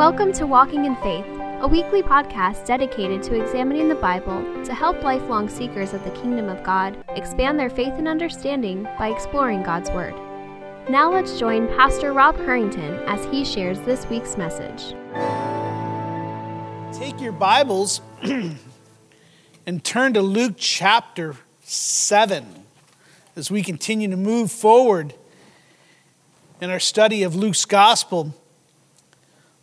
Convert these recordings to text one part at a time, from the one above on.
Welcome to Walking in Faith, a weekly podcast dedicated to examining the Bible to help lifelong seekers of the kingdom of God expand their faith and understanding by exploring God's Word. Now let's join Pastor Rob Harrington as he shares this week's message. Take your Bibles and turn to Luke chapter 7 as we continue to move forward in our study of Luke's gospel.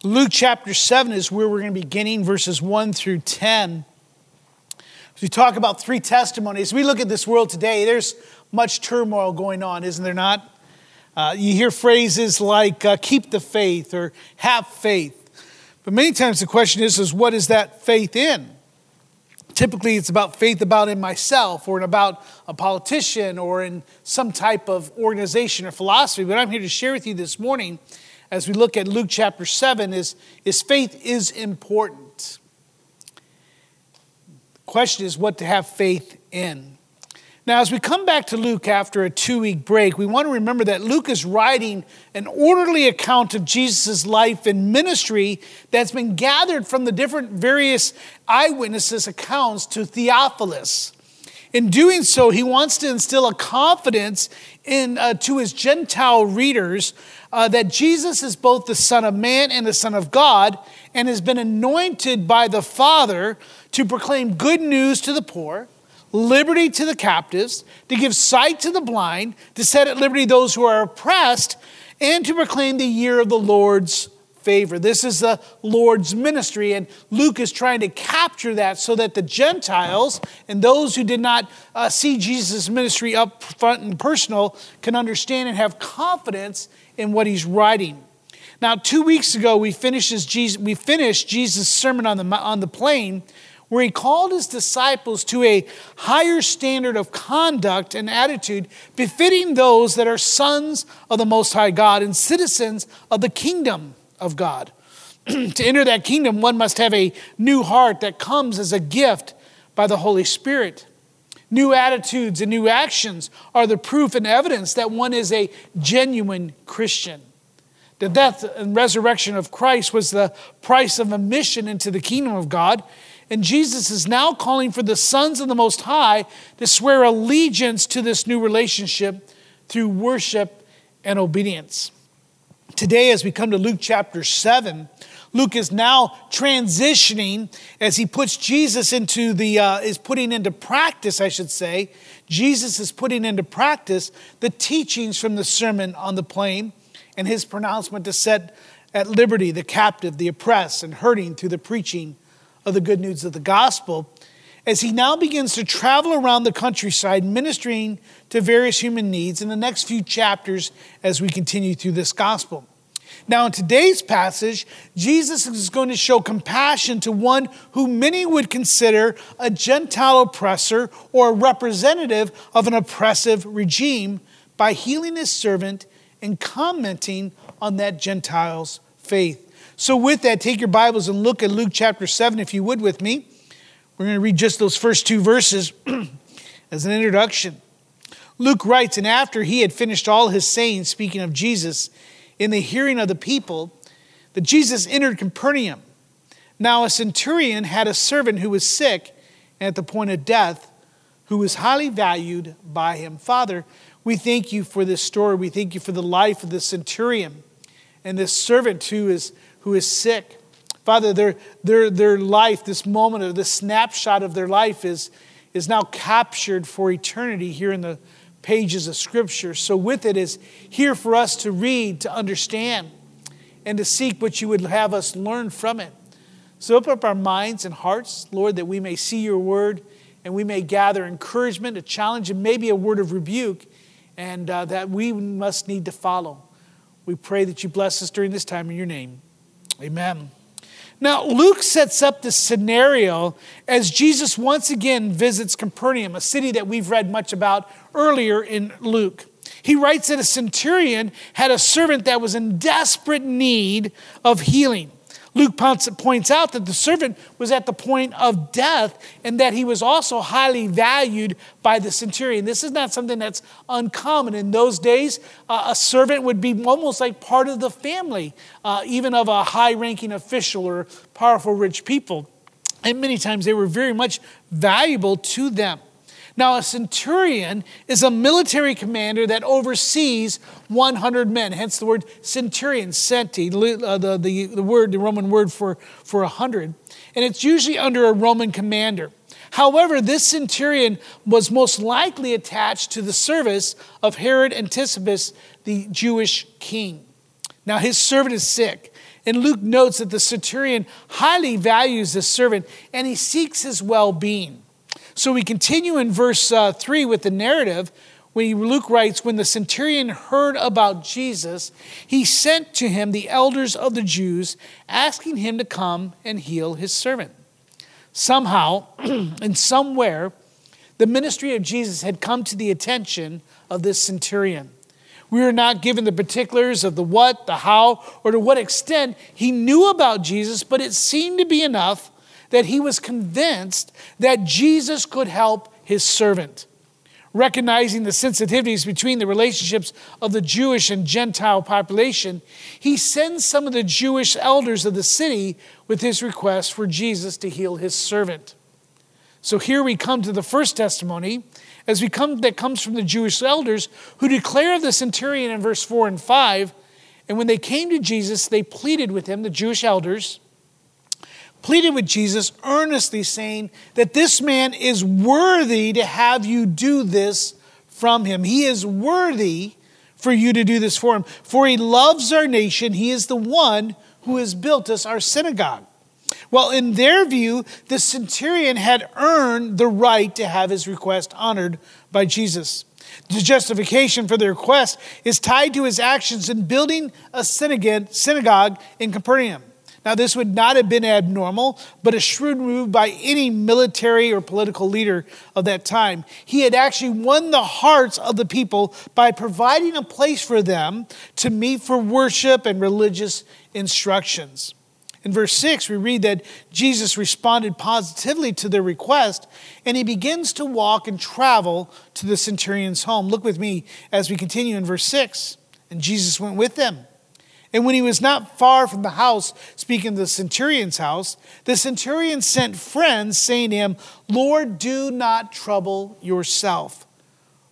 Luke chapter 7 is where we're going to be beginning verses 1 through 10. As we talk about three testimonies, we look at this world today, there's much turmoil going on, isn't there not? Uh, you hear phrases like uh, keep the faith or have faith. But many times the question is, is what is that faith in? Typically, it's about faith about in myself or in about a politician or in some type of organization or philosophy. But I'm here to share with you this morning as we look at Luke chapter 7 is, is faith is important. The question is what to have faith in. Now, as we come back to Luke after a two week break, we want to remember that Luke is writing an orderly account of Jesus' life and ministry that's been gathered from the different various eyewitnesses' accounts to Theophilus. In doing so, he wants to instill a confidence in, uh, to his Gentile readers uh, that Jesus is both the Son of Man and the Son of God and has been anointed by the Father to proclaim good news to the poor, liberty to the captives, to give sight to the blind, to set at liberty those who are oppressed, and to proclaim the year of the Lord's favor. This is the Lord's ministry, and Luke is trying to capture that so that the Gentiles and those who did not uh, see Jesus' ministry up front and personal can understand and have confidence in what he's writing. Now, two weeks ago, we finished, Jesus, we finished Jesus' sermon on the, on the plain, where he called his disciples to a higher standard of conduct and attitude befitting those that are sons of the Most High God and citizens of the kingdom of God. to enter that kingdom, one must have a new heart that comes as a gift by the Holy Spirit. New attitudes and new actions are the proof and evidence that one is a genuine Christian. The death and resurrection of Christ was the price of admission into the kingdom of God. And Jesus is now calling for the sons of the Most High to swear allegiance to this new relationship through worship and obedience. Today, as we come to Luke chapter 7, Luke is now transitioning as he puts Jesus into the, uh, is putting into practice, I should say. Jesus is putting into practice the teachings from the Sermon on the Plain and his pronouncement to set at liberty the captive, the oppressed, and hurting through the preaching of the good news of the gospel. As he now begins to travel around the countryside, ministering to various human needs in the next few chapters as we continue through this gospel. Now, in today's passage, Jesus is going to show compassion to one who many would consider a Gentile oppressor or a representative of an oppressive regime by healing his servant and commenting on that Gentile's faith. So, with that, take your Bibles and look at Luke chapter 7, if you would, with me. We're going to read just those first two verses as an introduction. Luke writes, And after he had finished all his saying, speaking of Jesus, in the hearing of the people that Jesus entered Capernaum. Now, a centurion had a servant who was sick and at the point of death, who was highly valued by him. Father, we thank you for this story. We thank you for the life of the centurion and this servant who is, who is sick. Father, their, their, their life, this moment of this snapshot of their life is, is now captured for eternity here in the pages of Scripture. So, with it is here for us to read, to understand, and to seek what you would have us learn from it. So, open up our minds and hearts, Lord, that we may see your word and we may gather encouragement, a challenge, and maybe a word of rebuke, and uh, that we must need to follow. We pray that you bless us during this time in your name. Amen. Now, Luke sets up the scenario as Jesus once again visits Capernaum, a city that we've read much about earlier in Luke. He writes that a centurion had a servant that was in desperate need of healing. Luke points out that the servant was at the point of death and that he was also highly valued by the centurion. This is not something that's uncommon. In those days, uh, a servant would be almost like part of the family, uh, even of a high ranking official or powerful rich people. And many times they were very much valuable to them. Now, a centurion is a military commander that oversees 100 men, hence the word centurion, centi, uh, the, the, the word, the Roman word for, for 100. And it's usually under a Roman commander. However, this centurion was most likely attached to the service of Herod Antipas, the Jewish king. Now, his servant is sick. And Luke notes that the centurion highly values this servant and he seeks his well being. So we continue in verse uh, 3 with the narrative. When Luke writes, When the centurion heard about Jesus, he sent to him the elders of the Jews, asking him to come and heal his servant. Somehow, and somewhere, the ministry of Jesus had come to the attention of this centurion. We are not given the particulars of the what, the how, or to what extent he knew about Jesus, but it seemed to be enough that he was convinced that Jesus could help his servant. Recognizing the sensitivities between the relationships of the Jewish and Gentile population, he sends some of the Jewish elders of the city with his request for Jesus to heal his servant. So here we come to the first testimony as we come that comes from the Jewish elders who declare of the centurion in verse 4 and 5 and when they came to Jesus they pleaded with him the Jewish elders pleaded with Jesus earnestly, saying that this man is worthy to have you do this from him. He is worthy for you to do this for him. For he loves our nation. He is the one who has built us our synagogue. Well, in their view, the centurion had earned the right to have his request honored by Jesus. The justification for the request is tied to his actions in building a synagogue in Capernaum. Now, this would not have been abnormal, but a shrewd move by any military or political leader of that time. He had actually won the hearts of the people by providing a place for them to meet for worship and religious instructions. In verse 6, we read that Jesus responded positively to their request, and he begins to walk and travel to the centurion's home. Look with me as we continue in verse 6. And Jesus went with them. And when he was not far from the house, speaking of the centurion's house, the centurion sent friends, saying to him, Lord, do not trouble yourself,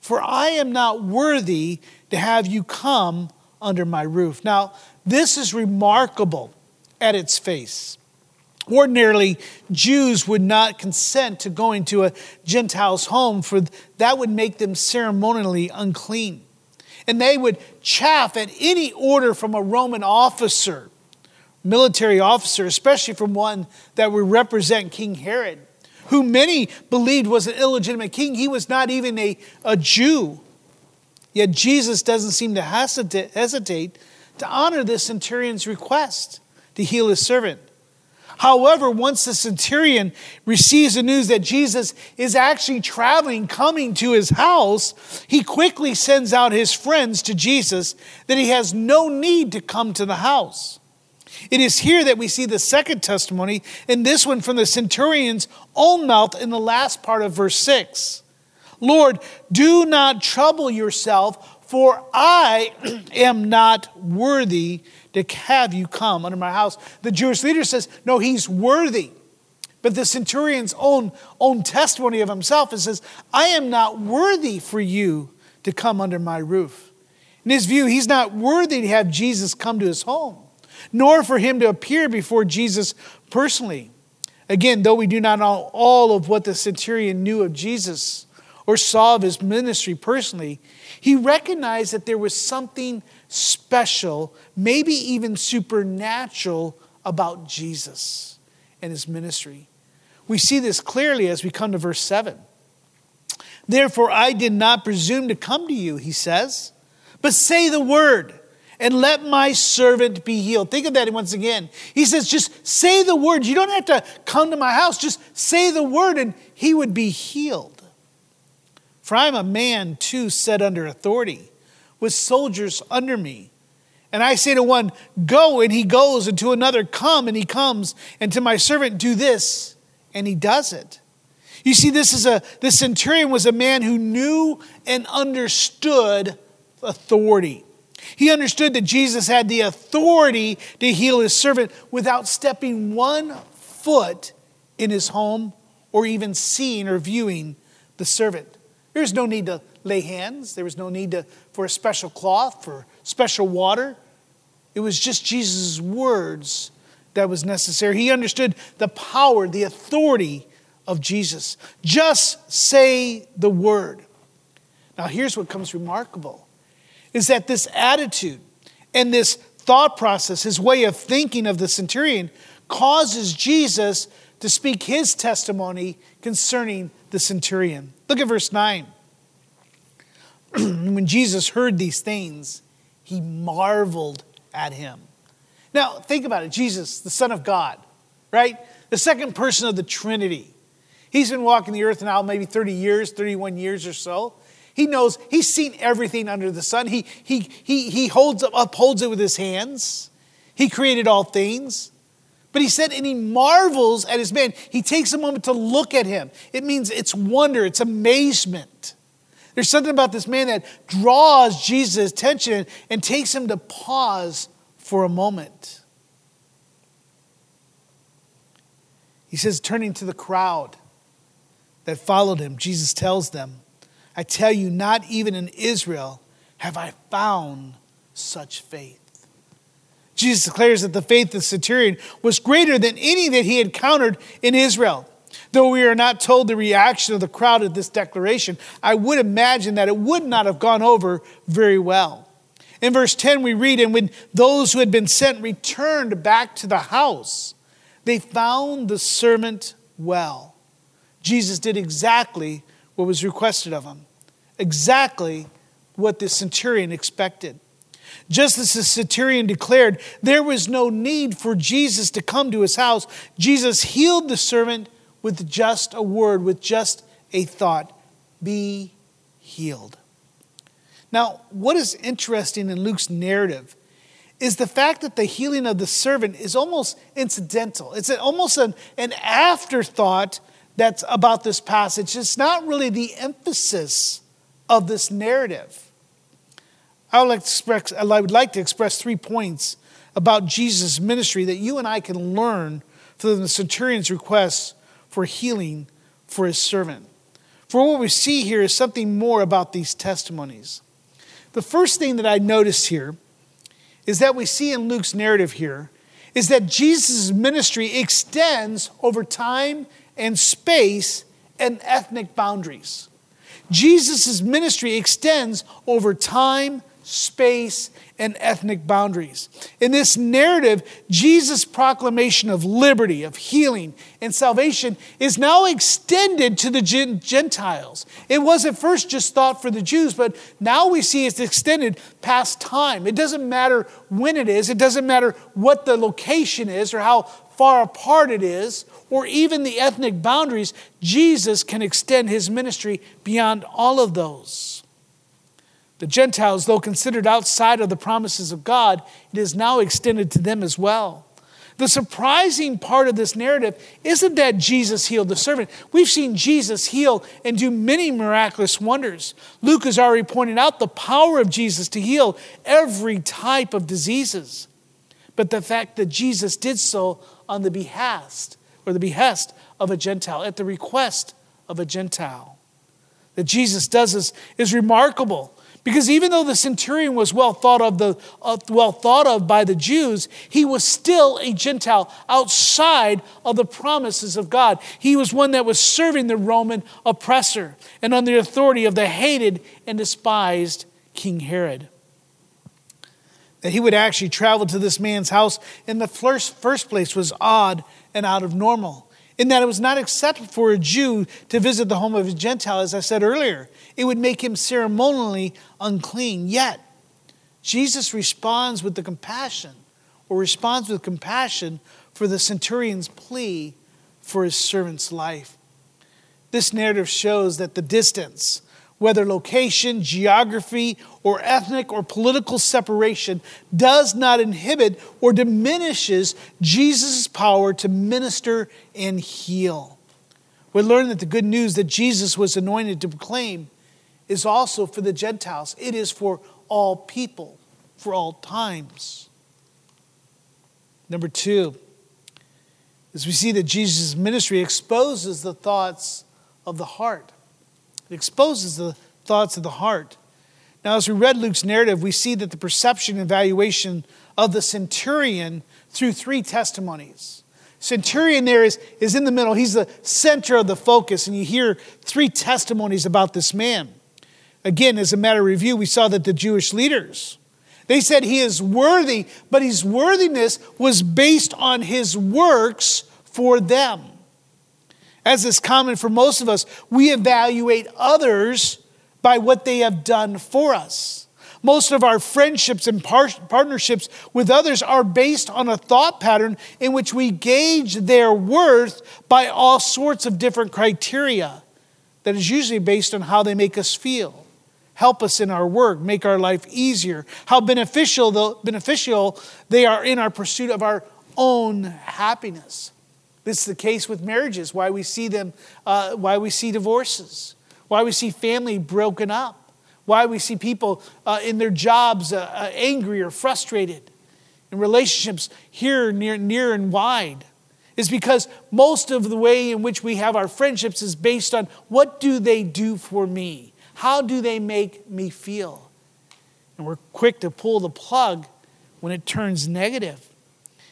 for I am not worthy to have you come under my roof. Now, this is remarkable at its face. Ordinarily, Jews would not consent to going to a Gentile's home, for that would make them ceremonially unclean and they would chaff at any order from a Roman officer, military officer, especially from one that would represent King Herod, who many believed was an illegitimate king. He was not even a, a Jew. Yet Jesus doesn't seem to hesitate, hesitate to honor this centurion's request to heal his servant. However, once the centurion receives the news that Jesus is actually traveling, coming to his house, he quickly sends out his friends to Jesus that he has no need to come to the house. It is here that we see the second testimony, and this one from the centurion's own mouth in the last part of verse 6. Lord, do not trouble yourself, for I am not worthy to have you come under my house. The Jewish leader says, No, he's worthy. But the centurion's own, own testimony of himself is says, I am not worthy for you to come under my roof. In his view, he's not worthy to have Jesus come to his home, nor for him to appear before Jesus personally. Again, though we do not know all of what the centurion knew of Jesus or saw of his ministry personally, he recognized that there was something special, maybe even supernatural about Jesus and his ministry. We see this clearly as we come to verse 7. Therefore, I did not presume to come to you, he says, but say the word and let my servant be healed. Think of that once again. He says, just say the word. You don't have to come to my house, just say the word and he would be healed. For I am a man too set under authority with soldiers under me. And I say to one, Go, and he goes, and to another, Come, and he comes, and to my servant, Do this, and he does it. You see, this is a this centurion was a man who knew and understood authority. He understood that Jesus had the authority to heal his servant without stepping one foot in his home or even seeing or viewing the servant. There's no need to lay hands, there was no need to, for a special cloth, for special water. It was just Jesus' words that was necessary. He understood the power, the authority of Jesus. Just say the word. Now, here's what comes remarkable is that this attitude and this thought process, his way of thinking of the centurion, causes Jesus to speak his testimony concerning the centurion. Look at verse 9. when Jesus heard these things, he marveled at him. Now, think about it Jesus, the Son of God, right? The second person of the Trinity. He's been walking the earth now maybe 30 years, 31 years or so. He knows, he's seen everything under the sun. He, he, he, he holds, upholds it with his hands. He created all things. But he said, and he marvels at his man. He takes a moment to look at him. It means it's wonder, it's amazement. There's something about this man that draws Jesus' attention and takes him to pause for a moment. He says, turning to the crowd that followed him, Jesus tells them, I tell you, not even in Israel have I found such faith. Jesus declares that the faith of the centurion was greater than any that he had encountered in Israel. Though we are not told the reaction of the crowd at this declaration, I would imagine that it would not have gone over very well. In verse 10, we read, And when those who had been sent returned back to the house, they found the servant well. Jesus did exactly what was requested of him, exactly what the centurion expected. Just as the centurion declared there was no need for Jesus to come to his house, Jesus healed the servant with just a word, with just a thought be healed. Now, what is interesting in Luke's narrative is the fact that the healing of the servant is almost incidental. It's almost an, an afterthought that's about this passage. It's not really the emphasis of this narrative. I would like to express, I would like to express three points about Jesus' ministry that you and I can learn from the centurion's request for healing for his servant. For what we see here is something more about these testimonies. The first thing that I notice here is that we see in Luke's narrative here is that Jesus' ministry extends over time and space and ethnic boundaries. Jesus' ministry extends over time, space, and ethnic boundaries. In this narrative, Jesus' proclamation of liberty, of healing, and salvation is now extended to the Gentiles. It was at first just thought for the Jews, but now we see it's extended past time. It doesn't matter when it is, it doesn't matter what the location is or how far apart it is, or even the ethnic boundaries, Jesus can extend his ministry beyond all of those. The Gentiles, though considered outside of the promises of God, it is now extended to them as well. The surprising part of this narrative isn't that Jesus healed the servant. We've seen Jesus heal and do many miraculous wonders. Luke has already pointed out the power of Jesus to heal every type of diseases. But the fact that Jesus did so on the behest or the behest of a Gentile, at the request of a Gentile. That Jesus does this is remarkable. Because even though the centurion was well thought of, the, uh, well thought of by the Jews, he was still a Gentile outside of the promises of God. He was one that was serving the Roman oppressor and under the authority of the hated and despised King Herod. That he would actually travel to this man's house in the first, first place was odd and out of normal in that it was not acceptable for a Jew to visit the home of a Gentile, as I said earlier. It would make him ceremonially unclean. Yet, Jesus responds with the compassion, or responds with compassion for the centurion's plea for his servant's life. This narrative shows that the distance whether location, geography, or ethnic or political separation, does not inhibit or diminishes Jesus' power to minister and heal. We learn that the good news that Jesus was anointed to proclaim is also for the Gentiles, it is for all people, for all times. Number two, as we see that Jesus' ministry exposes the thoughts of the heart. It exposes the thoughts of the heart. Now, as we read Luke's narrative, we see that the perception and evaluation of the centurion through three testimonies. Centurion there is, is in the middle. He's the center of the focus, and you hear three testimonies about this man. Again, as a matter of review, we saw that the Jewish leaders, they said he is worthy, but his worthiness was based on his works for them. As is common for most of us, we evaluate others by what they have done for us. Most of our friendships and par- partnerships with others are based on a thought pattern in which we gauge their worth by all sorts of different criteria that is usually based on how they make us feel help us in our work, make our life easier, how beneficial, the, beneficial they are in our pursuit of our own happiness. This is the case with marriages, why we see them, uh, why we see divorces, why we see family broken up, why we see people uh, in their jobs uh, uh angry or frustrated, in relationships here, near, near and wide is because most of the way in which we have our friendships is based on what do they do for me how do they make me feel? And we're quick to pull the plug when it turns negative.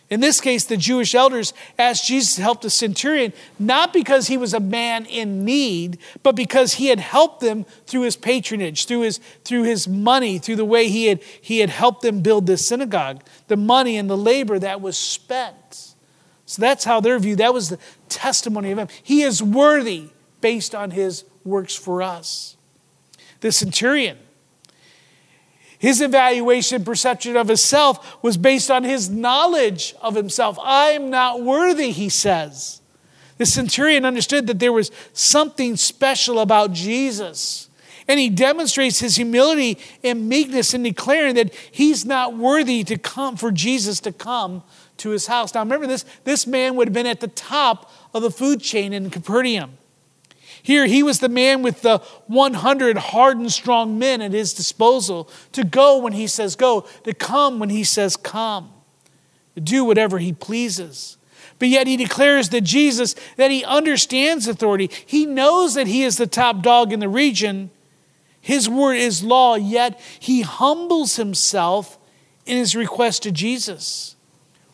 In this case, the Jewish elders asked Jesus to help the centurion, not because he was a man in need, but because he had helped them through his patronage, through his, through his money, through the way he had, he had helped them build this synagogue, the money and the labor that was spent. So that's how their view, that was the testimony of him. He is worthy based on his works for us the centurion. His evaluation perception of himself was based on his knowledge of himself. I am not worthy, he says. The centurion understood that there was something special about Jesus. And he demonstrates his humility and meekness in declaring that he's not worthy to come for Jesus to come to his house. Now remember this, this man would have been at the top of the food chain in Capernaum. Here, he was the man with the 100 hardened, strong men at his disposal to go when he says go, to come when he says come, to do whatever he pleases. But yet he declares that Jesus, that he understands authority. He knows that he is the top dog in the region. His word is law, yet he humbles himself in his request to Jesus.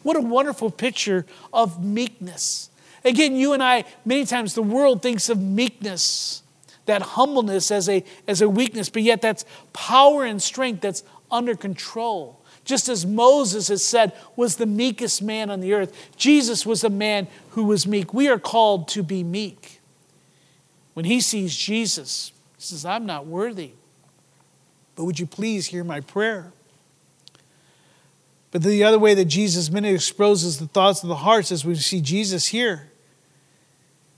What a wonderful picture of meekness. Again, you and I, many times the world thinks of meekness, that humbleness as a, as a weakness, but yet that's power and strength that's under control. Just as Moses has said, was the meekest man on the earth, Jesus was a man who was meek. We are called to be meek. When he sees Jesus, he says, I'm not worthy, but would you please hear my prayer? But the other way that Jesus many exposes the thoughts of the hearts as we see Jesus here.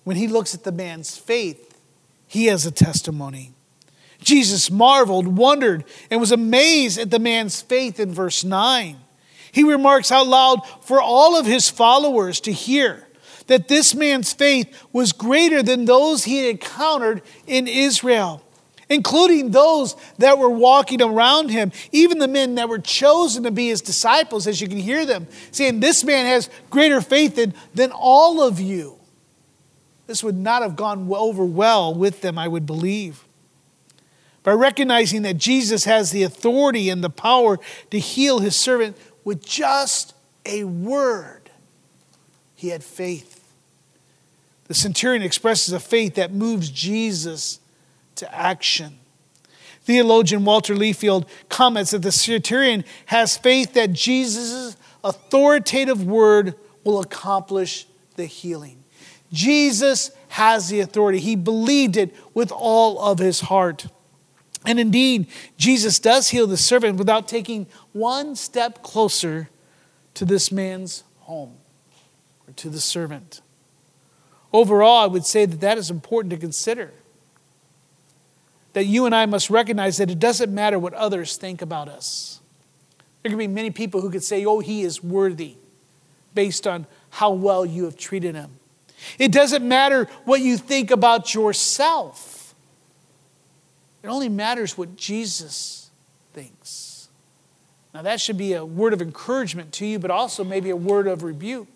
When he looks at the man's faith, he has a testimony. Jesus marveled, wondered, and was amazed at the man's faith in verse 9. He remarks out loud for all of his followers to hear that this man's faith was greater than those he had encountered in Israel including those that were walking around him, even the men that were chosen to be his disciples, as you can hear them saying, This man has greater faith than, than all of you. This would not have gone over well with them, I would believe. By recognizing that Jesus has the authority and the power to heal his servant with just a word, he had faith. The centurion expresses a faith that moves Jesus to action. Theologian Walter Liefeld comments that the centurion has faith that Jesus' authoritative word will accomplish the healing. Jesus has the authority. He believed it with all of his heart. And indeed, Jesus does heal the servant without taking one step closer to this man's home or to the servant. Overall, I would say that that is important to consider. That you and I must recognize that it doesn't matter what others think about us. There can be many people who could say, oh, he is worthy based on how well you have treated him. It doesn't matter what you think about yourself. It only matters what Jesus thinks. Now, that should be a word of encouragement to you, but also maybe a word of rebuke.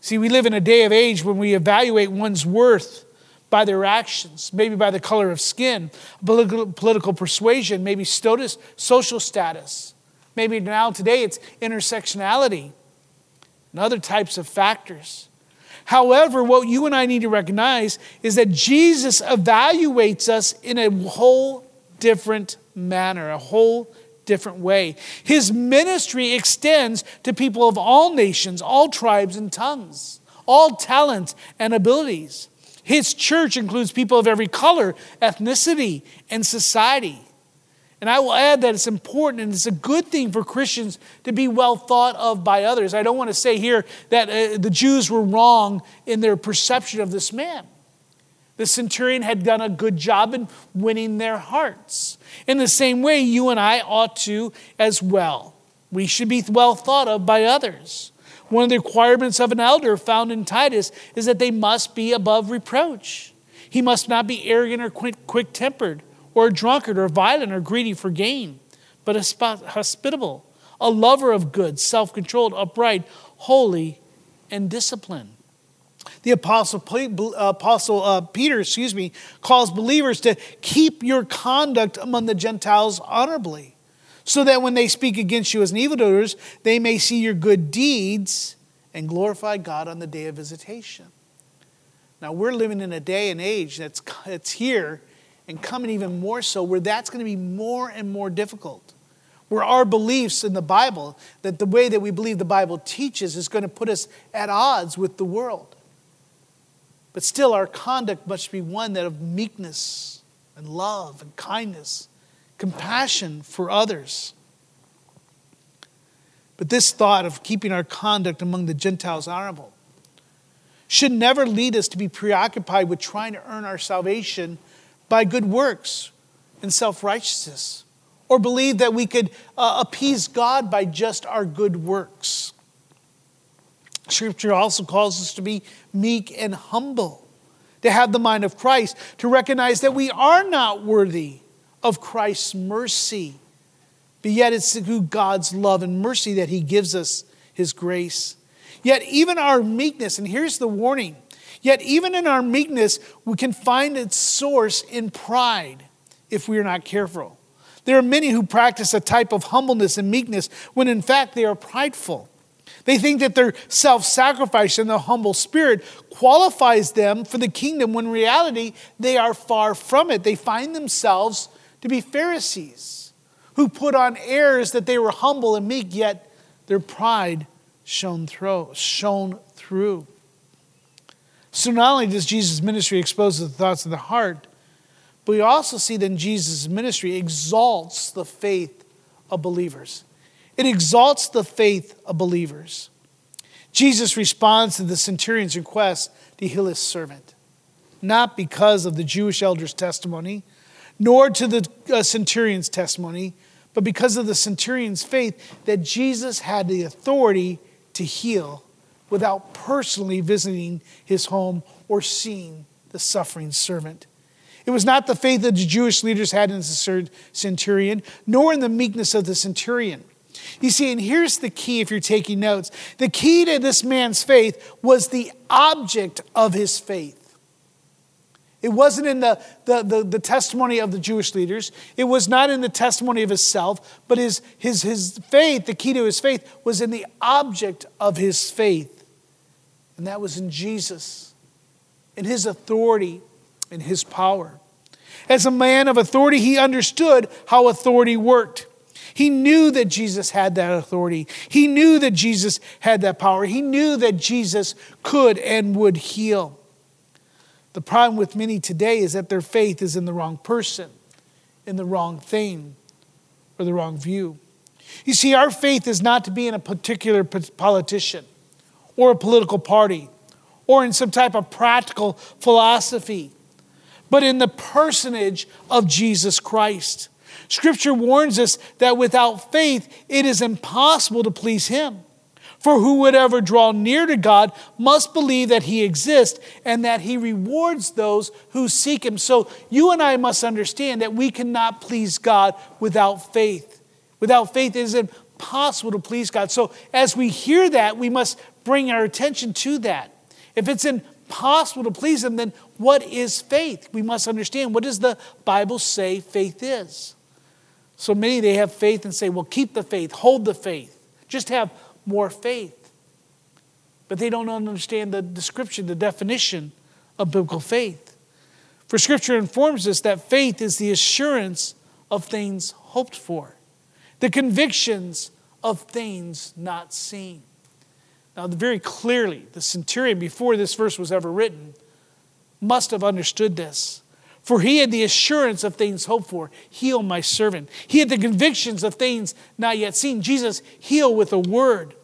See, we live in a day of age when we evaluate one's worth by their actions, maybe by the color of skin, political, persuasion, maybe social status. Maybe now today it's intersectionality and other types of factors. However, what you and I need to recognize is that Jesus evaluates us in a whole different manner, a whole different way. His ministry extends to people of all nations, all tribes and tongues, all talents and abilities. His church includes people of every color, ethnicity, and society. And I will add that it's important and it's a good thing for Christians to be well thought of by others. I don't want to say here that uh, the Jews were wrong in their perception of this man. The centurion had done a good job in winning their hearts. In the same way, you and I ought to as well. We should be well thought of by others. One of the requirements of an elder found in Titus is that they must be above reproach. He must not be arrogant or quick tempered, or a drunkard, or violent, or greedy for gain, but hospitable, a lover of good, self controlled, upright, holy, and disciplined. The apostle, apostle uh, Peter, excuse me, calls believers to keep your conduct among the Gentiles honorably so that when they speak against you as evildoers, they may see your good deeds and glorify God on the day of visitation. Now, we're living in a day and age that's, that's here and coming even more so, where that's going to be more and more difficult. Where our beliefs in the Bible, that the way that we believe the Bible teaches, is going to put us at odds with the world. But still, our conduct must be one that of meekness and love and kindness compassion for others. But this thought of keeping our conduct among the Gentiles honorable should never lead us to be preoccupied with trying to earn our salvation by good works and self righteousness, or believe that we could uh, appease God by just our good works. Scripture also calls us to be meek and humble, to have the mind of Christ, to recognize that we are not worthy of Christ's mercy. But yet it's through God's love and mercy that He gives us His grace. Yet even our meekness, and here's the warning, yet even in our meekness, we can find its source in pride if we are not careful. There are many who practice a type of humbleness and meekness when in fact they are prideful. They think that their self sacrifice and their humble spirit qualifies them for the kingdom when in reality they are far from it. They find themselves to be Pharisees who put on airs that they were humble and meek, yet their pride shone through. Shone through. So not only does Jesus' ministry expose the thoughts of the heart, but we also see that Jesus' ministry exalts the faith of believers. It exalts the faith of believers. Jesus responds to the centurion's request to heal his servant, not because of the Jewish elders' testimony, nor to the uh, centurion's testimony, but because of the centurion's faith that Jesus had the authority to heal without personally visiting his home or seeing the suffering servant. It was not the faith that the Jewish leaders had in the centurion, nor in the meekness of the centurion. You see, and here's the key if you're taking notes the key to this man's faith was the object of his faith. It wasn't in the, the, the, the, testimony of the Jewish leaders. It was not in the testimony of himself, but his, his, his faith, the key to his faith, was in the object of his faith. And that was in Jesus, in his authority, in his power. As a man of authority, he understood how authority worked. He knew that Jesus had that authority. He knew that Jesus had that power. He knew that Jesus could and would heal. The problem with many today is that their faith is in the wrong person, in the wrong thing, or the wrong view. You see, our faith is not to be in a particular politician or a political party or in some type of practical philosophy, but in the personage of Jesus Christ. Scripture warns us that without faith, it is impossible to please Him. For who would ever draw near to God must believe that He exists and that He rewards those who seek Him. So you and I must understand that we cannot please God without faith. Without faith, it is impossible to please God. So as we hear that, we must bring our attention to that. If it's impossible to please Him, then what is faith? We must understand what does the Bible say faith is? So many they have faith and say, well, keep the faith, hold the faith, just have more faith. But they don't understand the description, the definition of biblical faith. For Scripture informs us that faith is the assurance of things hoped for, the convictions of things not seen. Now, very clearly, the centurion, before this verse was ever written, must have understood this. For he had the assurance of things hoped for. Heal my servant. He had the convictions of things not yet seen. Jesus heal with a word.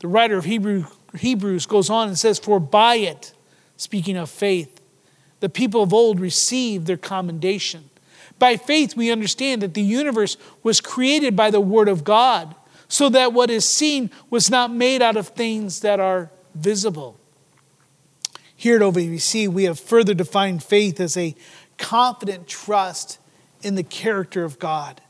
The writer of Hebrew, Hebrews goes on and says, For by it, speaking of faith, the people of old received their commendation. By faith, we understand that the universe was created by the Word of God, so that what is seen was not made out of things that are visible. Here at OVBC, we have further defined faith as a confident trust in the character of God,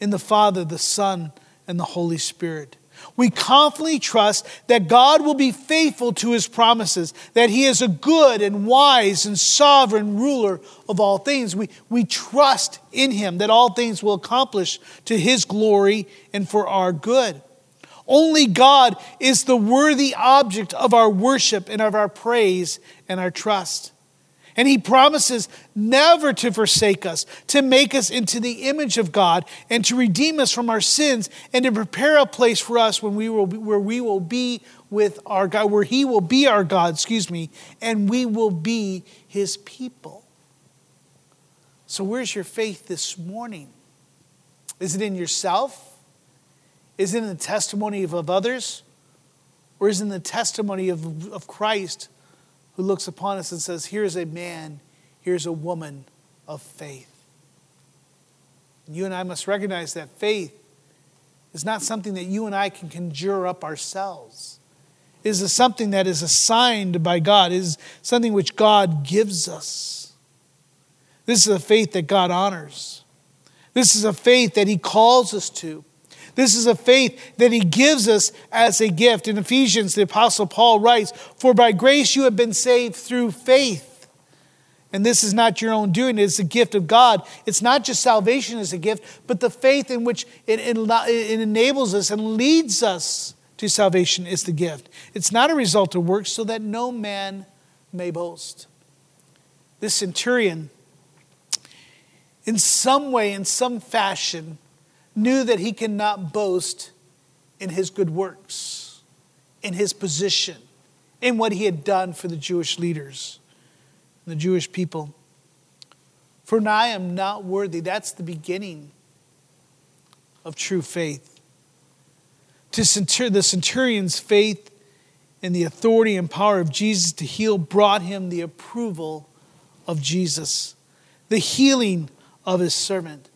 in the Father, the Son, and the Holy Spirit. We confidently trust that God will be faithful to his promises, that he is a good and wise and sovereign ruler of all things. We, we trust in him that all things will accomplish to his glory and for our good. Only God is the worthy object of our worship and of our praise and our trust. And he promises never to forsake us, to make us into the image of God, and to redeem us from our sins, and to prepare a place for us when we will be, where we will be with our God, where he will be our God, excuse me, and we will be his people. So, where's your faith this morning? Is it in yourself? Is it in the testimony of, of others? Or is it in the testimony of, of Christ who looks upon us and says, Here's a man, here's a woman of faith? And you and I must recognize that faith is not something that you and I can conjure up ourselves. It is something that is assigned by God, it is something which God gives us. This is a faith that God honors. This is a faith that He calls us to. This is a faith that he gives us as a gift. In Ephesians, the Apostle Paul writes, For by grace you have been saved through faith. And this is not your own doing, it's a gift of God. It's not just salvation as a gift, but the faith in which it, it, it enables us and leads us to salvation is the gift. It's not a result of works, so that no man may boast. This centurion, in some way, in some fashion, knew that he cannot boast in his good works, in his position, in what he had done for the Jewish leaders, the Jewish people. For now I am not worthy. That's the beginning of true faith. To the centurion's faith in the authority and power of Jesus to heal brought him the approval of Jesus, the healing of his servant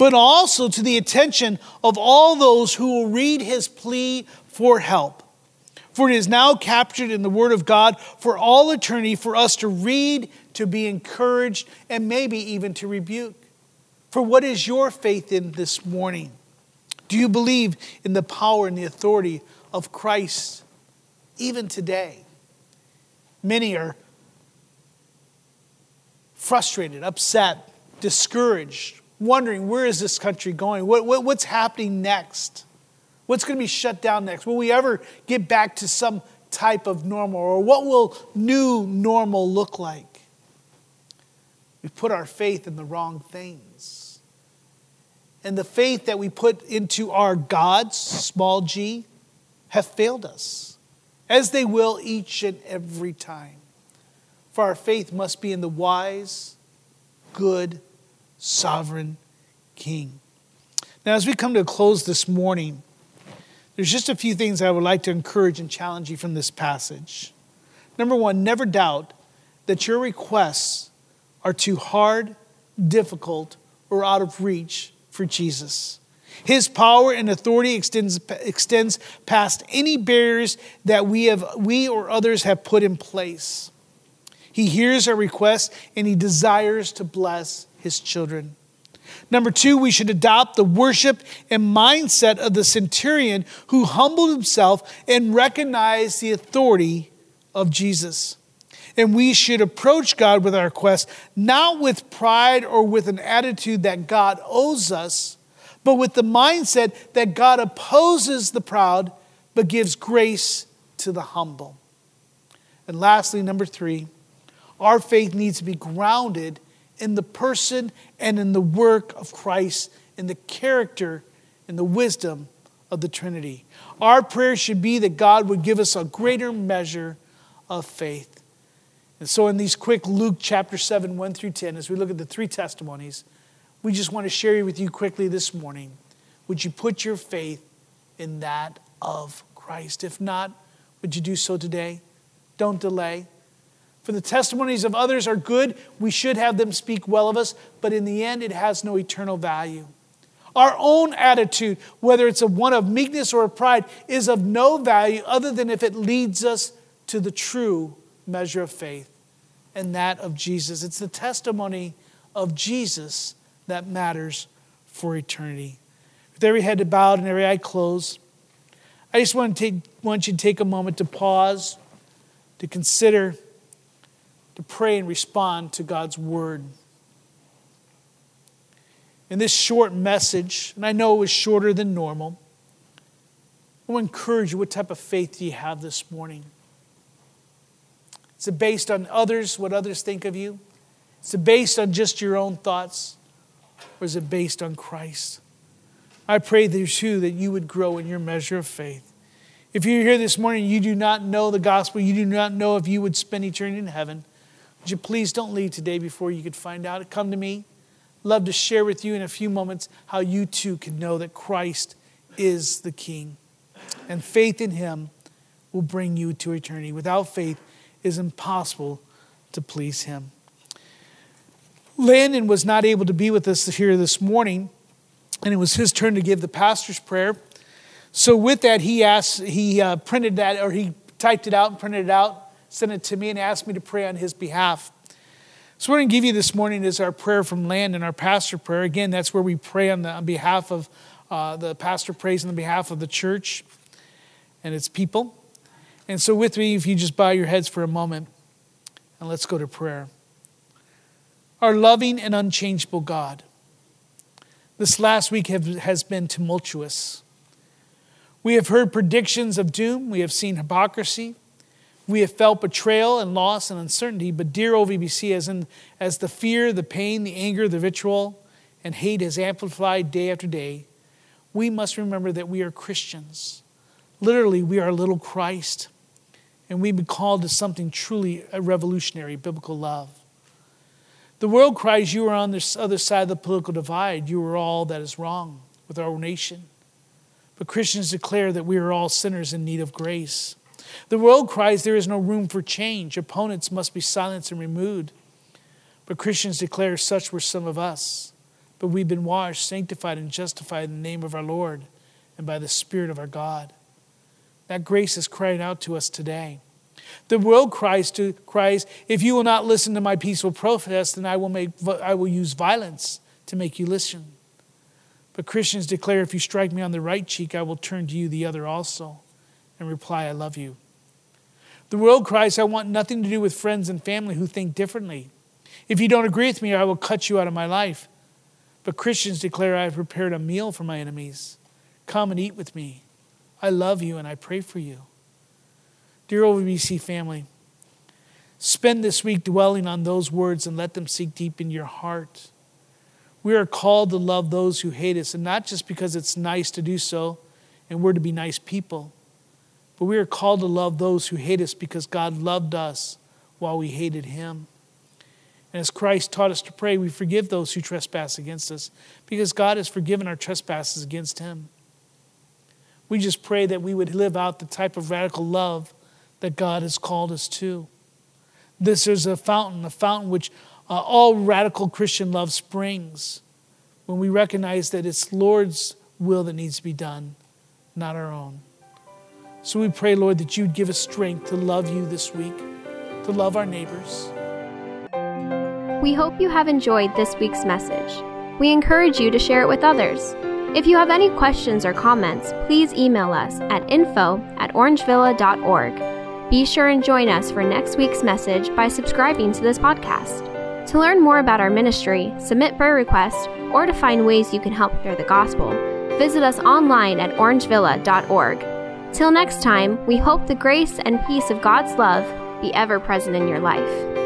but also to the attention of all those who will read his plea for help. For it is now captured in the Word of God for all eternity for us to read, to be encouraged, and maybe even to rebuke. For what is your faith in this morning? Do you believe in the power and the authority of Christ even today? Many are frustrated, upset, discouraged, wondering where is this country going? What, what, what's happening next? What's going to be shut down next? Will we ever get back to some type of normal? Or what will new normal look like? We put our faith in the wrong things. And the faith that we put into our gods, small g, have failed us, as they will each and every time. For our faith must be in the wise, good, sovereign King. Now, as we come to a close this morning, there's just a few things I would like to encourage and challenge you from this passage. Number one, never doubt that your requests are too hard, difficult, or out of reach for Jesus. His power and authority extends, extends past any barriers that we, have, we or others have put in place. He hears our requests and he desires to bless his children. Number two, we should adopt the worship and mindset of the centurion who humbled himself and recognized the authority of Jesus. And we should approach God with our quest, not with pride or with an attitude that God owes us, but with the mindset that God opposes the proud but gives grace to the humble. And lastly, number three, our faith needs to be grounded in the person and in the work of Christ, in the character and the wisdom of the Trinity. Our prayer should be that God would give us a greater measure of faith. And so, in these quick Luke chapter 7, 1 through 10, as we look at the three testimonies, we just want to share with you quickly this morning. Would you put your faith in that of Christ? If not, would you do so today? Don't delay. For the testimonies of others are good, we should have them speak well of us, but in the end, it has no eternal value. Our own attitude, whether it's a one of meekness or of pride, is of no value other than if it leads us to the true measure of faith, and that of Jesus. It's the testimony of Jesus that matters for eternity. With every head bowed and every eye closed, I just want, to take, want you to take a moment to pause, to consider to pray and respond to God's word. In this short message, and I know it was shorter than normal, I want to encourage you what type of faith do you have this morning? Is it based on others, what others think of you? Is it based on just your own thoughts? Or is it based on Christ? I pray too that you would grow in your measure of faith. If you're here this morning, you do not know the gospel, you do not know if you would spend eternity in heaven, would you please don't leave today before you could find out? Come to me. Love to share with you in a few moments how you too can know that Christ is the King. And faith in Him will bring you to eternity. Without faith, it is impossible to please Him. Landon was not able to be with us here this morning, and it was his turn to give the pastor's prayer. So, with that, he asked, he uh, printed that, or he typed it out and printed it out sent it to me and asked me to pray on his behalf. So, what I'm going to give you this morning is our prayer from Landon our pastor prayer. Again, that's where we pray on, the, on behalf of uh, the pastor prays on the behalf of the church and its people. And so, with me, if you just bow your heads for a moment and let's go to prayer. Our loving and unchangeable God, this last week have, has been tumultuous. We have heard predictions of doom, we have seen hypocrisy, we have felt betrayal and loss and uncertainty, but dear OVBC, as, in, as the fear, the pain, the anger, the vitriol, and hate has amplified day after day, we must remember that we are Christians. Literally, we are little Christ, and we've been called to something truly revolutionary biblical love. The world cries, You are on this other side of the political divide. You are all that is wrong with our nation. But Christians declare that we are all sinners in need of grace. The world cries there is no room for change. Opponents must be silenced and removed. But Christians declare such were some of us. But we've been washed, sanctified, and justified in the name of our Lord and by the Spirit of our God. That grace is crying out to us today. The world cries to cries, if you will not listen to my peaceful protest, then I will make I will use violence to make you listen. But Christians declare, if you strike me on the right cheek, I will turn to you the other also and reply, I love you. The world cries, I want nothing to do with friends and family who think differently. If you don't agree with me, I will cut you out of my life. But Christians declare, I have prepared a meal for my enemies. Come and eat with me. I love you and I pray for you. Dear OVBC family, spend this week dwelling on those words and let them sink deep in your heart. We are called to love those who hate us, and not just because it's nice to do so and we're to be nice people but we are called to love those who hate us because God loved us while we hated him. And as Christ taught us to pray, we forgive those who trespass against us because God has forgiven our trespasses against him. We just pray that we would live out the type of radical love that God has called us to. This is a fountain, a fountain which uh, all radical Christian love springs when we recognize that it's Lord's will that needs to be done, not our own. So we pray, Lord, that you'd give us strength to love you this week, to love our neighbors. We hope you have enjoyed this week's message. We encourage you to share it with others. If you have any questions or comments, please email us at info at orangevilla.org. Be sure and join us for next week's message by subscribing to this podcast. To learn more about our ministry, submit prayer requests, or to find ways you can help share the gospel, visit us online at orangevilla.org. Till next time, we hope the grace and peace of God's love be ever present in your life.